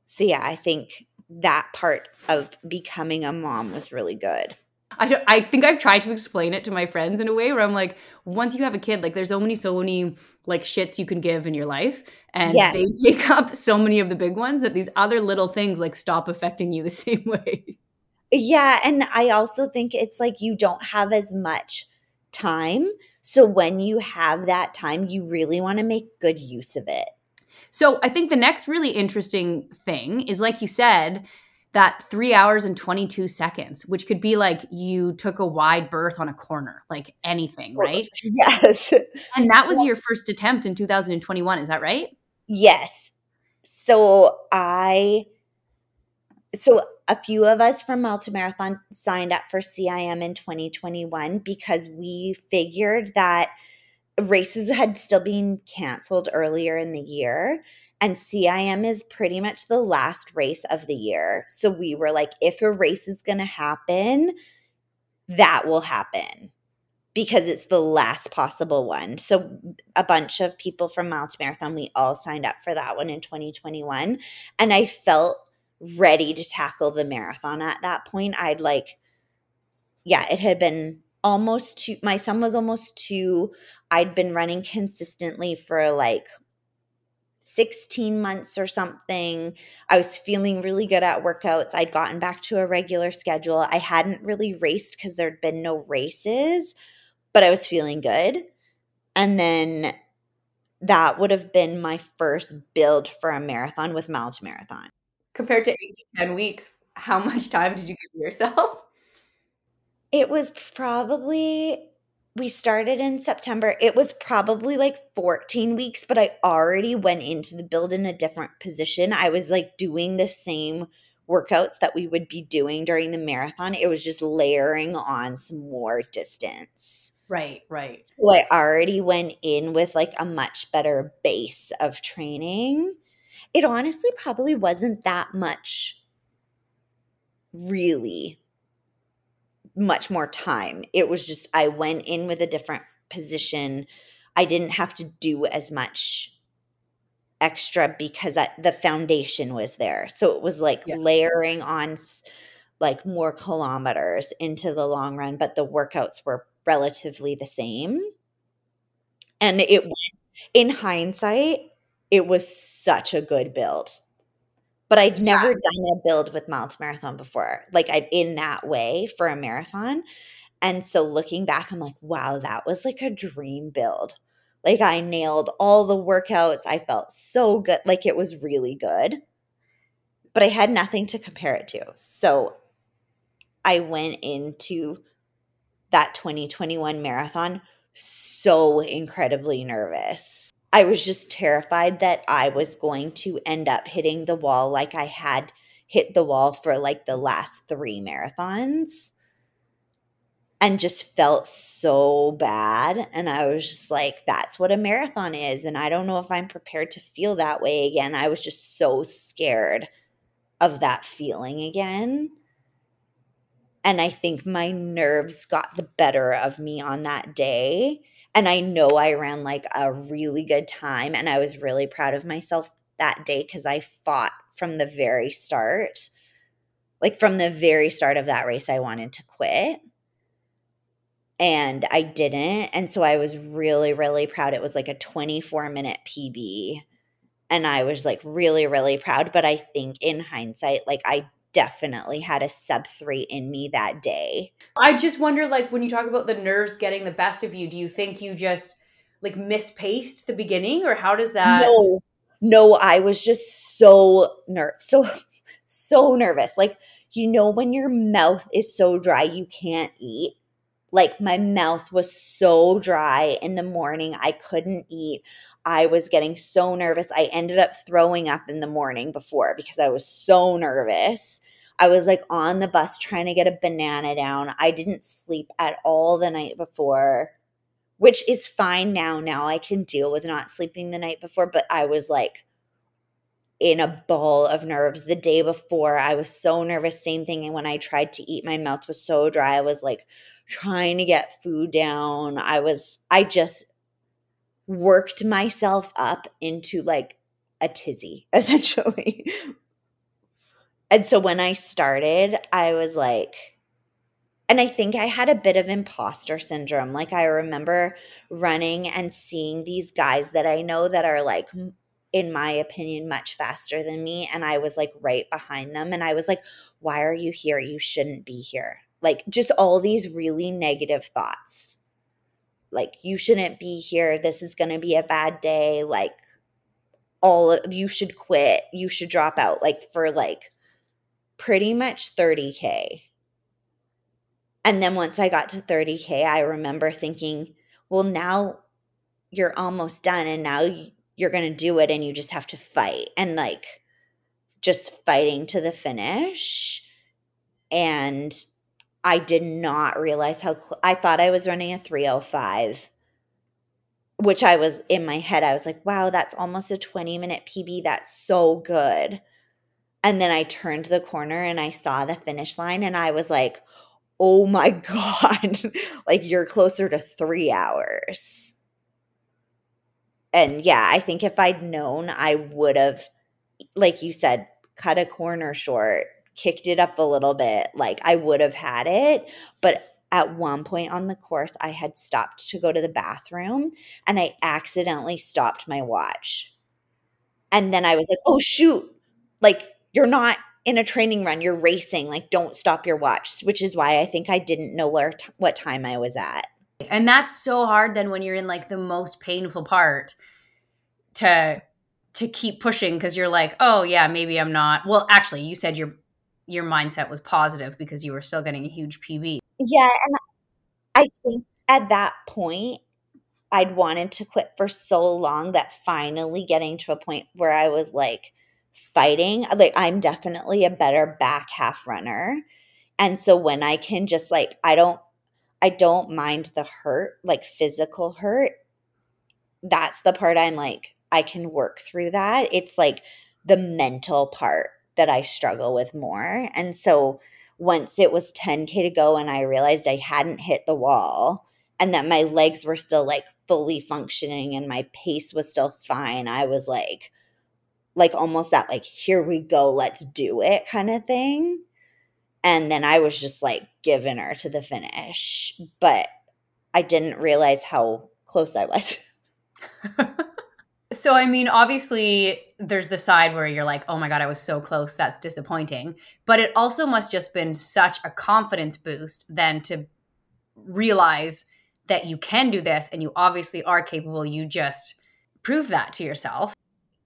S1: So yeah i think that part of becoming a mom was really good
S2: I, don't, I think I've tried to explain it to my friends in a way where I'm like, once you have a kid, like there's so many, so many like shits you can give in your life. And
S1: Yes.
S2: they take up so many of the big ones that these other little things like stop affecting you the same way.
S1: Yeah, and I also think it's like you don't have as much time. So when you have that time, you really want to make good use of it.
S2: So I think the next really interesting thing is, like you said, that three hours and 22 seconds, which could be like you took a wide berth on a corner, like anything, right?
S1: Yes.
S2: And that was your first attempt in 2021. Is that right?
S1: yes. So I so a few of us from Mile to Marathon signed up for CIM in 2021 because we figured that races had still been canceled earlier in the year and CIM is pretty much the last race of the year. So we were like if a race is going to happen, that will happen because it's the last possible one. So a bunch of people from Mile to Marathon, we all signed up for that one in 2021. And I felt ready to tackle the marathon at that point. I'd like, yeah, it had been almost two, my son was almost two. I'd been running consistently for like 16 months or something. I was feeling really good at workouts. I'd gotten back to a regular schedule. I hadn't really raced because there'd been no races, but I was feeling good. And then that would have been my first build for a marathon with Mile to Marathon.
S2: Compared to eight to 10 weeks, how much time did you give yourself?
S1: It was probably we started in September. It was probably like 14 weeks, but I already went into the build in a different position. I was like doing the same workouts that we would be doing during the marathon. It was just layering on some more distance.
S2: Right, right.
S1: So I already went in with like a much better base of training. It honestly probably wasn't that much really much more time. It was just I went in with a different position. I didn't have to do as much extra because I, the foundation was there. So it was like
S2: Yeah.
S1: layering on like more kilometers into the long run, but the workouts were relatively the same. And it went, in hindsight, it was such a good build. But I'd never done a build with miles Marathon before, like I in that way for a marathon. And so looking back, I'm like, wow, that was like a dream build. Like I nailed all the workouts. I felt so good. Like it was really good. But I had nothing to compare it to. So I went into that 2021 marathon so incredibly nervous. I was just terrified that I was going to end up hitting the wall like I had hit the wall for like the last three marathons and just felt so bad. And I was just like, that's what a marathon is. And I don't know if I'm prepared to feel that way again. I was just so scared of that feeling again. And I think my nerves got the better of me on that day. And I know I ran like a really good time. And I was really proud of myself that day because I fought from the very start. Like from the very start of that race, I wanted to quit. And I didn't. And so I was really, really proud. It was like a 24 minute PB. And I was like really, really proud. But I think in hindsight, like I definitely had a sub three in me that day.
S2: I just wonder, like, when you talk about the nerves getting the best of you, do you think you just like mispaced the beginning, or how does that?
S1: No, no, I was just so nervous, so so nervous. Like, you know, when your mouth is so dry, you can't eat. Like, my mouth was so dry in the morning, I couldn't eat. I was getting so nervous. I ended up throwing up in the morning before because I was so nervous. I was like on the bus trying to get a banana down. I didn't sleep at all the night before, which is fine now. Now I can deal with not sleeping the night before, but I was like in a ball of nerves the day before. I was so nervous. Same thing. And when I tried to eat, my mouth was so dry. I was like trying to get food down. I was, I just worked myself up into like a tizzy, essentially. and so when I started, I was like, and I think I had a bit of imposter syndrome. Like, I remember running and seeing these guys that I know that are like, in my opinion, much faster than me. And I was like right behind them. And I was like, why are you here? You shouldn't be here. Like, just all these really negative thoughts like you shouldn't be here. This is going to be a bad day. Like all you should quit. You should drop out. Like for like pretty much 30k and then once i got to 30k i remember thinking well now you're almost done and now you're going to do it and you just have to fight. And like just fighting to the finish. And I did not realize how cl- I thought I was running a 305 which I was in my head I was like wow that's almost a 20 minute PB that's so good. And then I turned the corner and I saw the finish line and I was like oh my god like you're closer to 3 hours. And yeah I think if I'd known I would have like you said cut a corner short kicked it up a little bit, like I would have had it. But at one point on the course, I had stopped to go to the bathroom and I accidentally stopped my watch. And then I was like, oh, shoot, like you're not in a training run, you're racing. Like, don't stop your watch, which is why I think I didn't know where t- what time I was at.
S2: And that's so hard then when you're in like the most painful part to to keep pushing because you're like, oh yeah, maybe I'm not. Well, actually, you said you're your mindset was positive because you were still getting a huge PB.
S1: Yeah, and I think at that point I'd wanted to quit for so long that finally getting to a point where I was like fighting, like I'm definitely a better back half runner. And so when I can just like I don't I don't mind the hurt, like physical hurt. That's the part I'm like I can work through that. It's like the mental part that I struggle with more. And so once it was 10K to go and I realized I hadn't hit the wall and that my legs were still like fully functioning and my pace was still fine, I was like, like almost that, like, here we go, let's do it kind of thing. And then I was just like giving her to the finish. But I didn't realize how close I was.
S2: So, I mean, obviously, there's the side where you're like, oh my God, I was so close. That's disappointing. But it also must just been such a confidence boost then to realize that you can do this and you obviously are capable. You just prove that to yourself.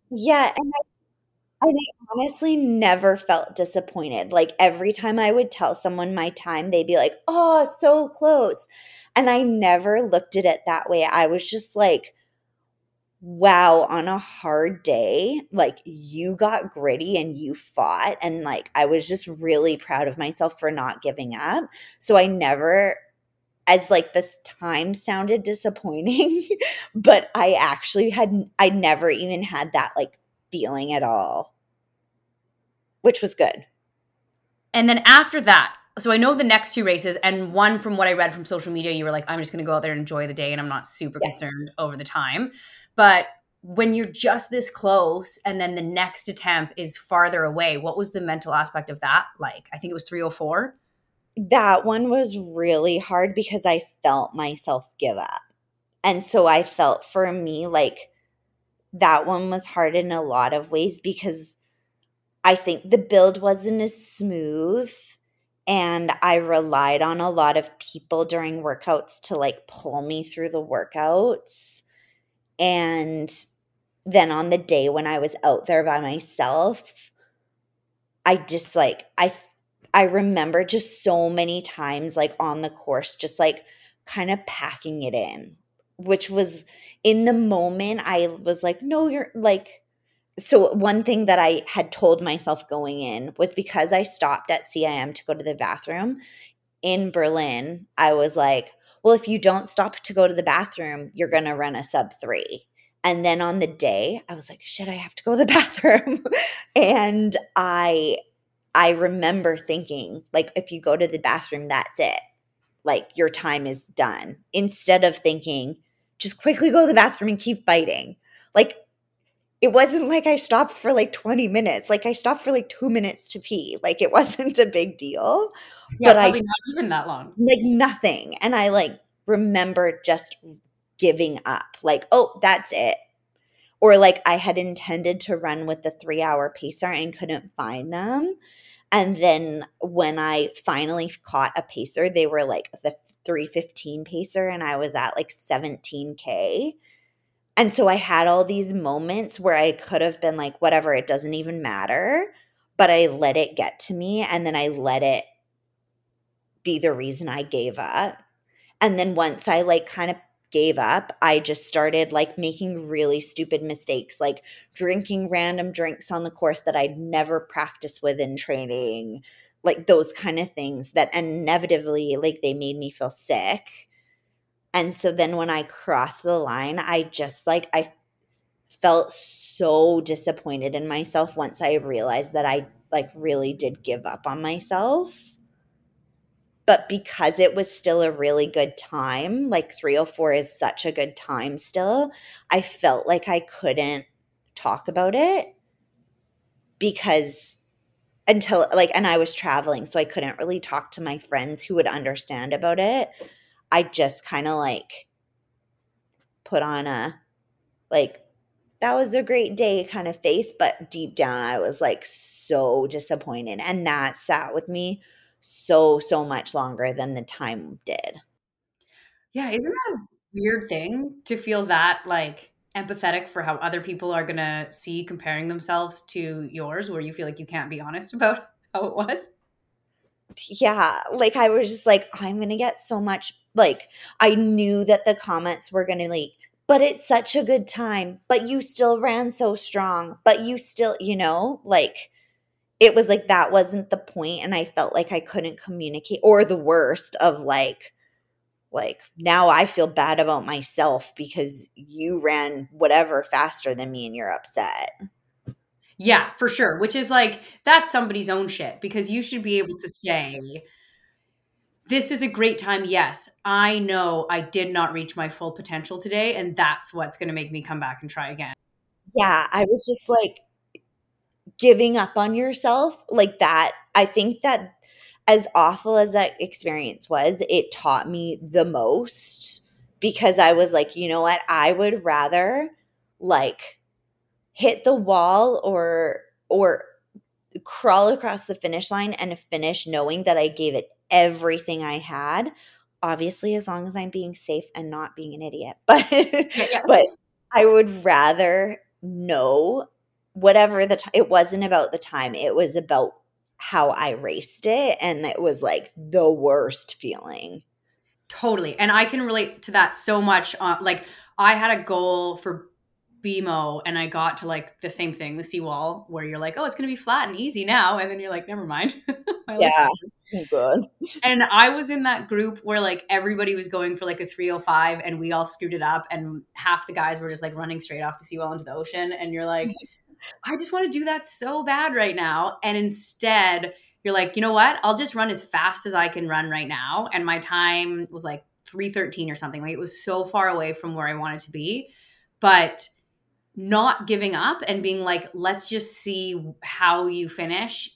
S1: Yeah. And I, and I honestly never felt disappointed. Like every time I would tell someone my time, they'd be like, oh, so close. And I never looked at it that way. I was just like, wow, on a hard day, like you got gritty and you fought. And like I was just really proud of myself for not giving up. So I never, as like the time sounded disappointing, but I actually had, I never even had that like feeling at all, which was good.
S2: And then after that, so I know the next two races, and one from what I read from social media, you were like, I'm just going to go out there and enjoy the day, and I'm not super yeah. concerned over the time. But when you're just this close and then the next attempt is farther away, what was the mental aspect of that like? I think it was 304.
S1: That one was really hard because I felt myself give up. And so I felt for me like that one was hard in a lot of ways because I think the build wasn't as smooth and I relied on a lot of people during workouts to like pull me through the workouts. And then on the day when I was out there by myself, I just like I I remember just so many times like on the course just like kind of packing it in, which was in the moment I was like no you're like so one thing that I had told myself going in was because I stopped at CIM to go to the bathroom in Berlin, I was like, well, if you don't stop to go to the bathroom, you're going to run a sub 3. And then on the day, I was like, shit, I have to go to the bathroom. and I I remember thinking like if you go to the bathroom, that's it. Like your time is done. Instead of thinking, just quickly go to the bathroom and keep fighting. Like it wasn't like I stopped for like 20 minutes. Like I stopped for like two minutes to pee. Like it wasn't a big deal.
S2: Yeah, but probably I, not even that long.
S1: Like nothing. And I like remember just giving up. Like, oh, that's it. Or like I had intended to run with the three hour pacer and couldn't find them. And then when I finally caught a pacer, they were like the 315 pacer and I was at like 17K and so I had all these moments where I could have been like, whatever, it doesn't even matter. But I let it get to me and then I let it be the reason I gave up. And then once I like kind of gave up, I just started like making really stupid mistakes, like drinking random drinks on the course that I'd never practiced with in training, like those kind of things that inevitably like they made me feel sick and so then when I crossed the line, I just like, I felt so disappointed in myself once I realized that I like really did give up on myself. But because it was still a really good time, like 304 is such a good time still, I felt like I couldn't talk about it because until like and I was traveling so I couldn't really talk to my friends who would understand about it. I just kind of like put on a like that was a great day kind of face, but deep down I was like so disappointed. And that sat with me so, so much longer than the time did.
S2: Yeah, isn't that a weird thing to feel that like empathetic for how other people are gonna see comparing themselves to yours, where you feel like you can't be honest about how it was?
S1: Yeah, like I was just like, I'm gonna get so much like I knew that the comments were to like but it's such a good time but you still ran so strong but you still you know like it was like that wasn't the point and I felt like I couldn't communicate or the worst of like like now I feel bad about myself because you ran whatever faster than me and you're upset.
S2: Yeah, for sure. Which is like that's somebody's own shit because you should be able to say this is a great time. Yes, I know I did not reach my full potential today, and that's what's going to make me come back and try again.
S1: Yeah, I was just like giving up on yourself like that. I think that as awful as that experience was, it taught me the most because I was like, you know what? I would rather like hit the wall or or crawl across the finish line and finish knowing that I gave it everything I had. Obviously, as long as I'm being safe and not being an idiot. But yeah. but I would rather know whatever the time it wasn't about the time. It was about how I raced it and it was like the worst feeling.
S2: Totally. And I can relate to that so much uh, like I had a goal for BMO and I got to like the same thing, the seawall, where you're like, oh, it's going to be flat and easy now. And then you're like, never mind.
S1: yeah. Oh, good.
S2: And I was in that group where like everybody was going for like a 305 and we all screwed it up. And half the guys were just like running straight off the seawall into the ocean. And you're like, I just want to do that so bad right now. And instead, you're like, you know what? I'll just run as fast as I can run right now. And my time was like 313 or something. Like it was so far away from where I wanted to be. But not giving up and being like, let's just see how you finish,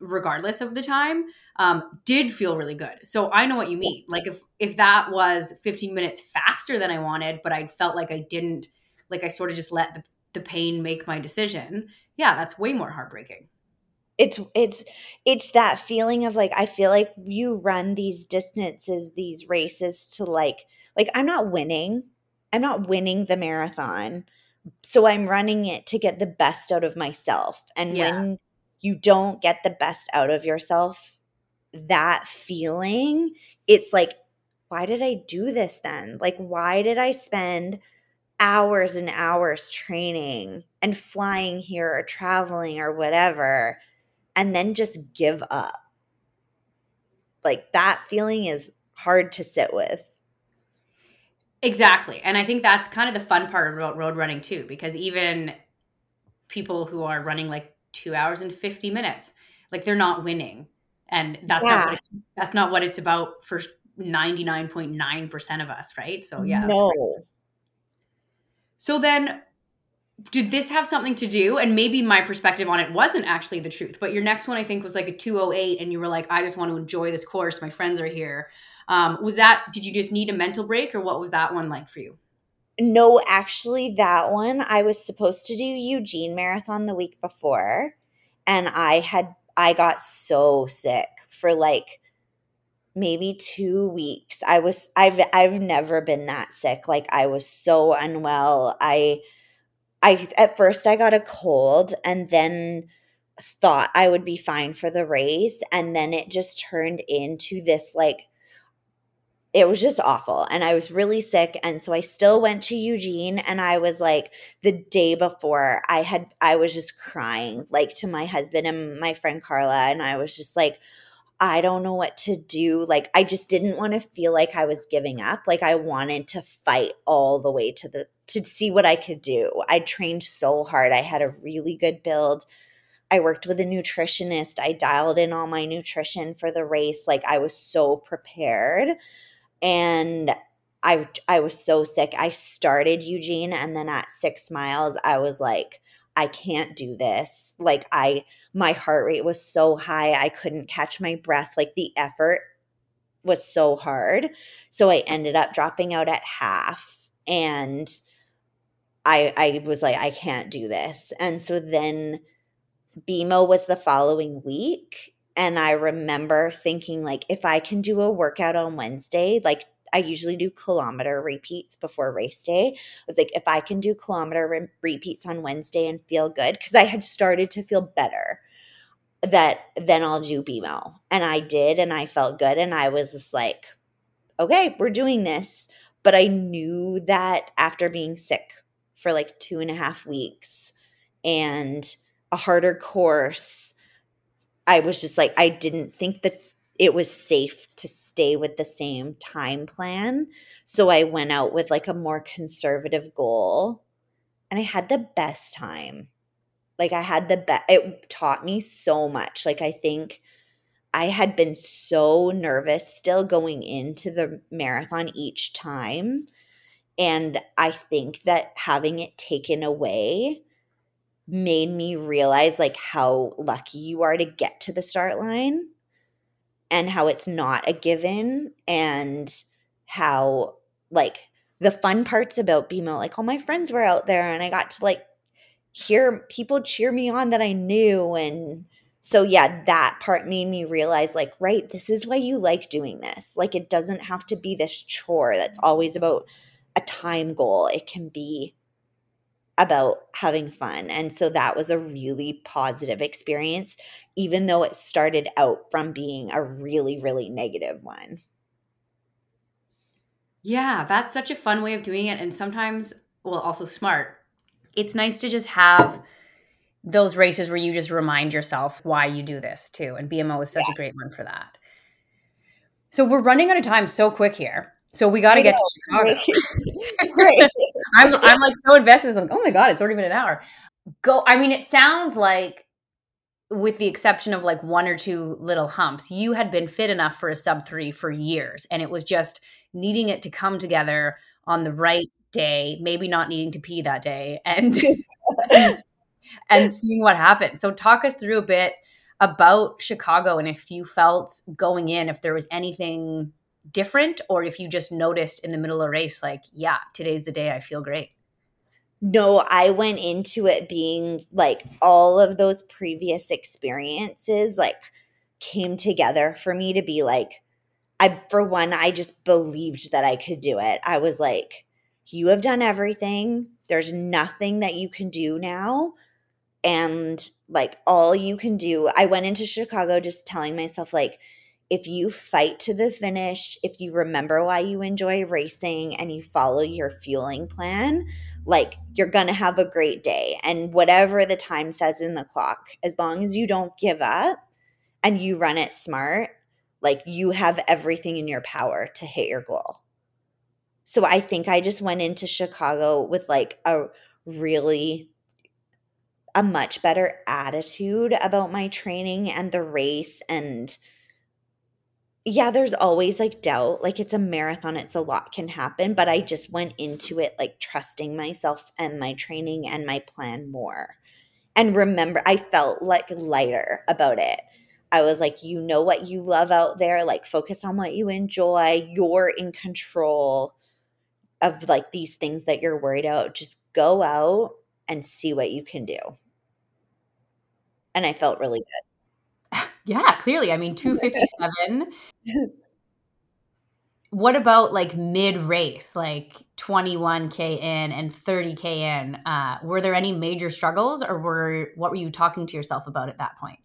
S2: regardless of the time, um, did feel really good. So I know what you mean. Like if if that was 15 minutes faster than I wanted, but I felt like I didn't, like I sort of just let the, the pain make my decision. Yeah, that's way more heartbreaking
S1: it's it's it's that feeling of like i feel like you run these distances these races to like like i'm not winning i'm not winning the marathon so i'm running it to get the best out of myself and yeah. when you don't get the best out of yourself that feeling it's like why did i do this then like why did i spend hours and hours training and flying here or traveling or whatever and then just give up. Like that feeling is hard to sit with.
S2: Exactly. And I think that's kind of the fun part about road running too, because even people who are running like two hours and 50 minutes, like they're not winning. And that's yeah. not that's not what it's about for 99.9% of us, right? So yeah.
S1: No.
S2: So then did this have something to do and maybe my perspective on it wasn't actually the truth but your next one i think was like a 208 and you were like i just want to enjoy this course my friends are here um, was that did you just need a mental break or what was that one like for you?
S1: No actually that one i was supposed to do eugene marathon the week before and i had i got so sick for like maybe 2 weeks. I was i've i've never been that sick. Like i was so unwell. I I at first I got a cold and then thought I would be fine for the race and then it just turned into this like it was just awful and I was really sick and so I still went to Eugene and I was like the day before I had I was just crying like to my husband and my friend Carla and I was just like I don't know what to do. Like, I just didn't want to feel like I was giving up. Like, I wanted to fight all the way to the, to see what I could do. I trained so hard. I had a really good build. I worked with a nutritionist. I dialed in all my nutrition for the race. Like, I was so prepared. And I, I was so sick. I started Eugene, and then at six miles, I was like, I can't do this. Like I my heart rate was so high I couldn't catch my breath. Like the effort was so hard. So I ended up dropping out at half and I I was like I can't do this. And so then BMO was the following week and I remember thinking like if I can do a workout on Wednesday, like I usually do kilometer repeats before race day. I was like, if I can do kilometer re- repeats on Wednesday and feel good, because I had started to feel better, that then I'll do BMO. And I did, and I felt good. And I was just like, okay, we're doing this. But I knew that after being sick for like two and a half weeks and a harder course, I was just like, I didn't think that it was safe to stay with the same time plan. So I went out with like a more conservative goal and I had the best time. Like I had the best, it taught me so much. Like I think I had been so nervous still going into the marathon each time. And I think that having it taken away made me realize like how lucky you are to get to the start line and how it's not a given and how like the fun parts about BMO, like all my friends were out there and I got to like hear people cheer me on that I knew. And so, yeah, that part made me realize, like, right, this is why you like doing this. Like, it doesn't have to be this chore that's always about a time goal, it can be about having fun. And so that was a really positive experience, even though it started out from being a really, really negative one.
S2: Yeah, that's such a fun way of doing it. And sometimes, well, also smart. It's nice to just have those races where you just remind yourself why you do this too. And BMO is such yeah. a great one for that. So we're running out of time so quick here. So we got to get to Chicago. right. I'm I'm like so invested. I'm like, oh my god, it's already been an hour. Go. I mean, it sounds like, with the exception of like one or two little humps, you had been fit enough for a sub three for years, and it was just needing it to come together on the right day, maybe not needing to pee that day, and and seeing what happens. So talk us through a bit about Chicago and if you felt going in if there was anything different or if you just noticed in the middle of a race like, yeah, today's the day I feel great.
S1: No, I went into it being like all of those previous experiences like came together for me to be like I for one I just believed that I could do it. I was like you have done everything. There's nothing that you can do now and like all you can do i went into chicago just telling myself like if you fight to the finish if you remember why you enjoy racing and you follow your fueling plan like you're gonna have a great day. And whatever the time says in the clock as long as you don't give up and you run it smart like you have everything in your power to hit your goal. So i think i just went into chicago with like a really a much better attitude about my training and the race and yeah there's always like doubt like it's a marathon it's a lot can happen but i just went into it like trusting myself and my training and my plan more. And remember i felt like lighter about it. I was like you know what you love out there like focus on what you enjoy you're in control of like these things that you're worried about just go out and see what you can do. And I felt really good.
S2: Yeah, clearly. I mean, 257. what about like mid race, like 21K in and 30K in? Uh, were there any major struggles or were what were you talking to yourself about at that point?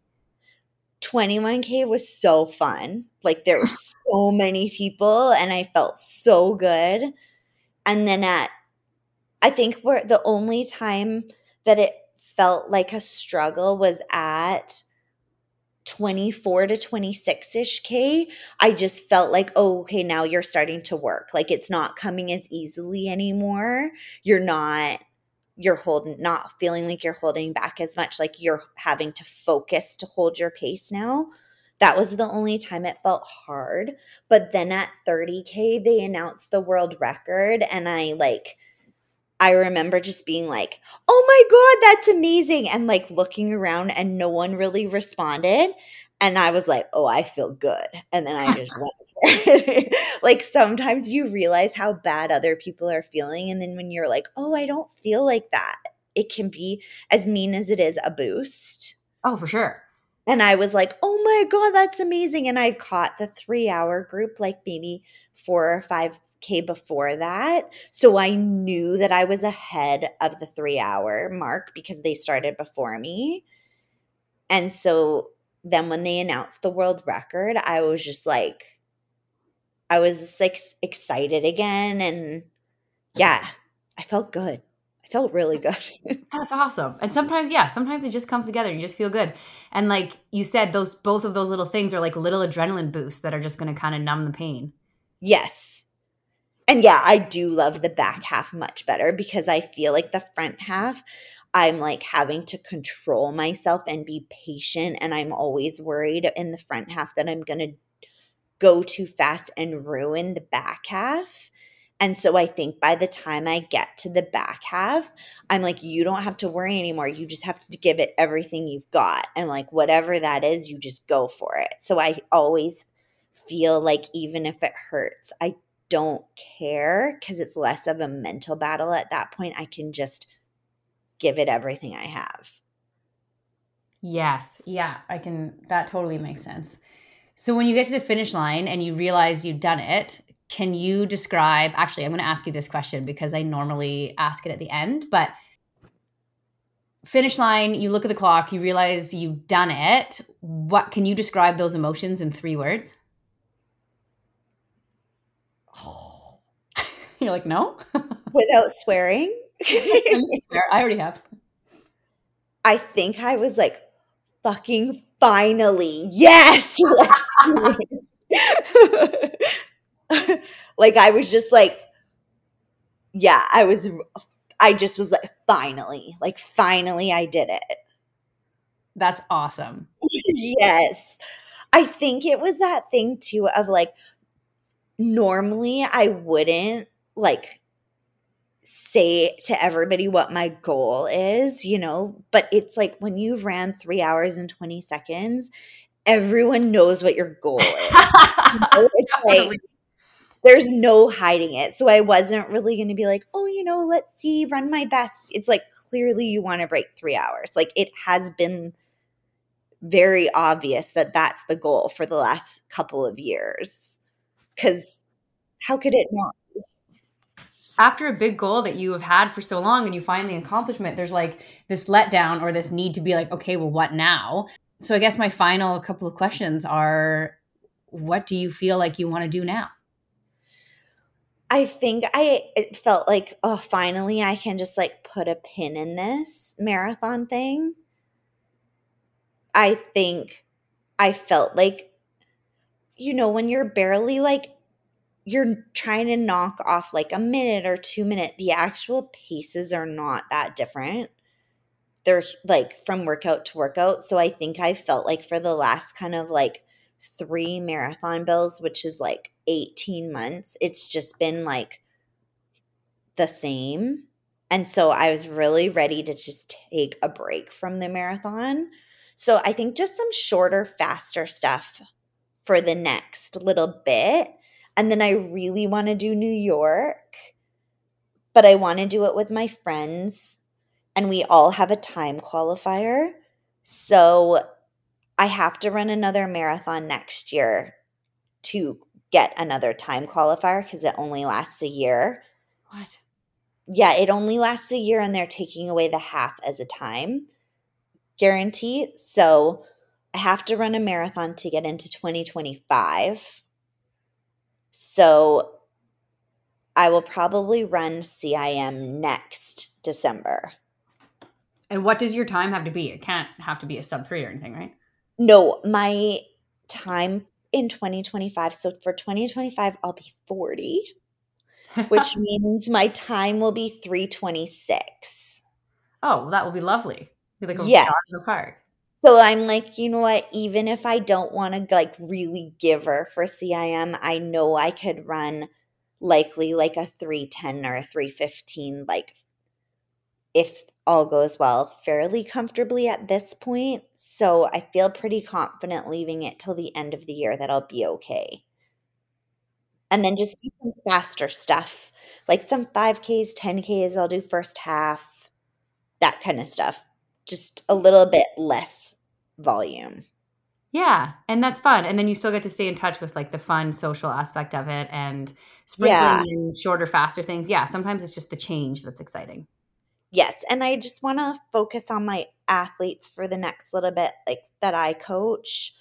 S1: 21K was so fun. Like there were so many people and I felt so good. And then at, I think we're the only time that it felt like a struggle was at 24 to 26 ish K, I just felt like, oh, okay, now you're starting to work. Like it's not coming as easily anymore. You're not, you're holding, not feeling like you're holding back as much. Like you're having to focus to hold your pace now. That was the only time it felt hard. But then at 30K, they announced the world record, and I like, I remember just being like, oh my God, that's amazing. And like looking around and no one really responded. And I was like, oh, I feel good. And then I just went like sometimes you realize how bad other people are feeling. And then when you're like, oh, I don't feel like that, it can be as mean as it is a boost.
S2: Oh, for sure.
S1: And I was like, oh my God, that's amazing. And I caught the three hour group like maybe four or five K before that. So I knew that I was ahead of the three hour mark because they started before me. And so then when they announced the world record, I was just like, I was like excited again. And yeah, I felt good. I felt really good.
S2: That's awesome. And sometimes, yeah, sometimes it just comes together. You just feel good. And like you said, those both of those little things are like little adrenaline boosts that are just going to kind of numb the pain.
S1: Yes and yeah, I do love the back half much better because I feel like the front half, I'm like having to control myself and be patient. And I'm always worried in the front half that I'm going to go too fast and ruin the back half. And so I think by the time I get to the back half, I'm like, you don't have to worry anymore. You just have to give it everything you've got. And like, whatever that is, you just go for it. So I always feel like even if it hurts, I don't care because it's less of a mental battle at that point. I can just give it everything I have.
S2: Yes. Yeah, I can. That totally makes sense. So when you get to the finish line and you realize you've done it, can you describe? Actually, I'm going to ask you this question because I normally ask it at the end, but finish line, you look at the clock, you realize you've done it. What can you describe those emotions in three words? You're like, no?
S1: Without swearing?
S2: I already have.
S1: I think I was like, fucking finally. Yes. like I was just like, yeah, I was I just was like, finally, like finally I did it.
S2: That's awesome.
S1: yes. I think it was that thing too of like normally I wouldn't like say to everybody what my goal is, you know, but it's like when you've ran three hours and 20 seconds, everyone knows what your goal is. you know? Like there's no hiding it. So I wasn't really going to be like, oh, you know, let's see, run my best. It's like clearly you want to break three hours. Like it has been very obvious that that's the goal for the last couple of years. Because how could it not?
S2: After a big goal that you have had for so long and you find the accomplishment, there's like this letdown or this need to be like, okay, well, what now? So I guess my final couple of questions are what do you feel like you want to do now?
S1: I think I it felt like, oh, finally I can just like put a pin in this marathon thing. I think I felt like, you know, when you're barely like, you're trying to knock off like a minute or two minute, the actual paces are not that different. They're like from workout to workout. So I think I felt like for the last kind of like three marathon bills, which is like 18 months, it's just been like the same. And so I was really ready to just take a break from the marathon. So I think just some shorter, faster stuff for the next little bit. And then I really want to do New York, but I want to do it with my friends. And we all have a time qualifier. So I have to run another marathon next year to get another time qualifier because it only lasts a year.
S2: What?
S1: Yeah, it only lasts a year and they're taking away the half as a time guarantee. So have to run a marathon to get into 2025. So I will probably run CIM next December.
S2: And what does your time have to be? It can't have to be a sub three or anything, right?
S1: No, my time in 2025. So for 2025, I'll be 40, which means my time will be 326.
S2: Oh, that will be lovely. Be like a
S1: yes.
S2: in the park.
S1: So I'm like, you know what? Even if I don't want to like really give her for CIM, I know I could run likely like a 310 or a 315 like if all goes well fairly comfortably at this point. So I feel pretty confident leaving it till the end of the year that I'll be okay. And then just do some faster stuff, like some 5Ks, 10Ks, I'll do first half, that kind of stuff. Just a little bit less volume.
S2: Yeah, and that's fun. And then you still get to stay in touch with like the fun social aspect of it and sprinkling yeah. in shorter, faster things. Yeah, sometimes it's just the change that's exciting.
S1: Yes, and I just want to focus on my athletes for the next little bit like that I coach.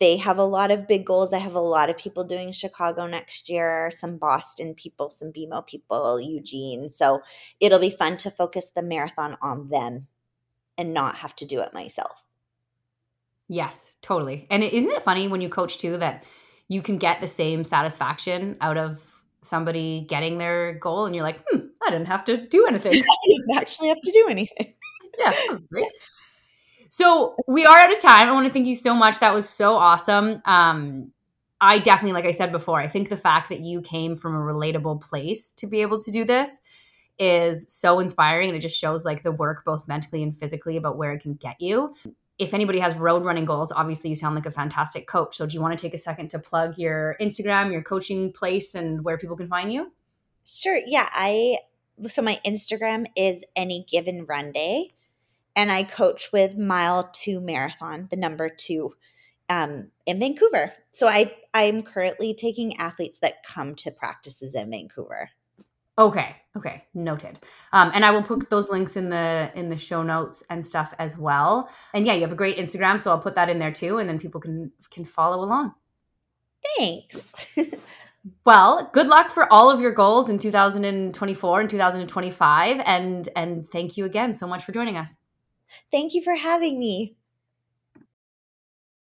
S1: They have a lot of big goals. I have a lot of people doing Chicago next year, some Boston people, some BMO people, Eugene. So it'll be fun to focus the marathon on them and not have to do it myself.
S2: Yes, totally. And isn't it funny when you coach too that you can get the same satisfaction out of somebody getting their goal and you're like, hmm, I didn't have to do anything. I
S1: didn't actually have to do anything.
S2: yeah, great. So we are out of time. I want to thank you so much. That was so awesome. Um, I definitely, like I said before, I think the fact that you came from a relatable place to be able to do this is so inspiring and it just shows like the work both mentally and physically about where it can get you if anybody has road running goals, obviously you sound like a fantastic coach. So do you want to take a second to plug your Instagram, your coaching place, and where people can find you?
S1: Sure. Yeah. I so my Instagram is any given run day. And I coach with mile two marathon, the number two um, in Vancouver. So I I'm currently taking athletes that come to practices in Vancouver.
S2: Okay. Okay. Noted. Um, and I will put those links in the in the show notes and stuff as well. And yeah, you have a great Instagram, so I'll put that in there too, and then people can can follow along.
S1: Thanks.
S2: well, good luck for all of your goals in 2024 and 2025, and and thank you again so much for joining us.
S1: Thank you for having me.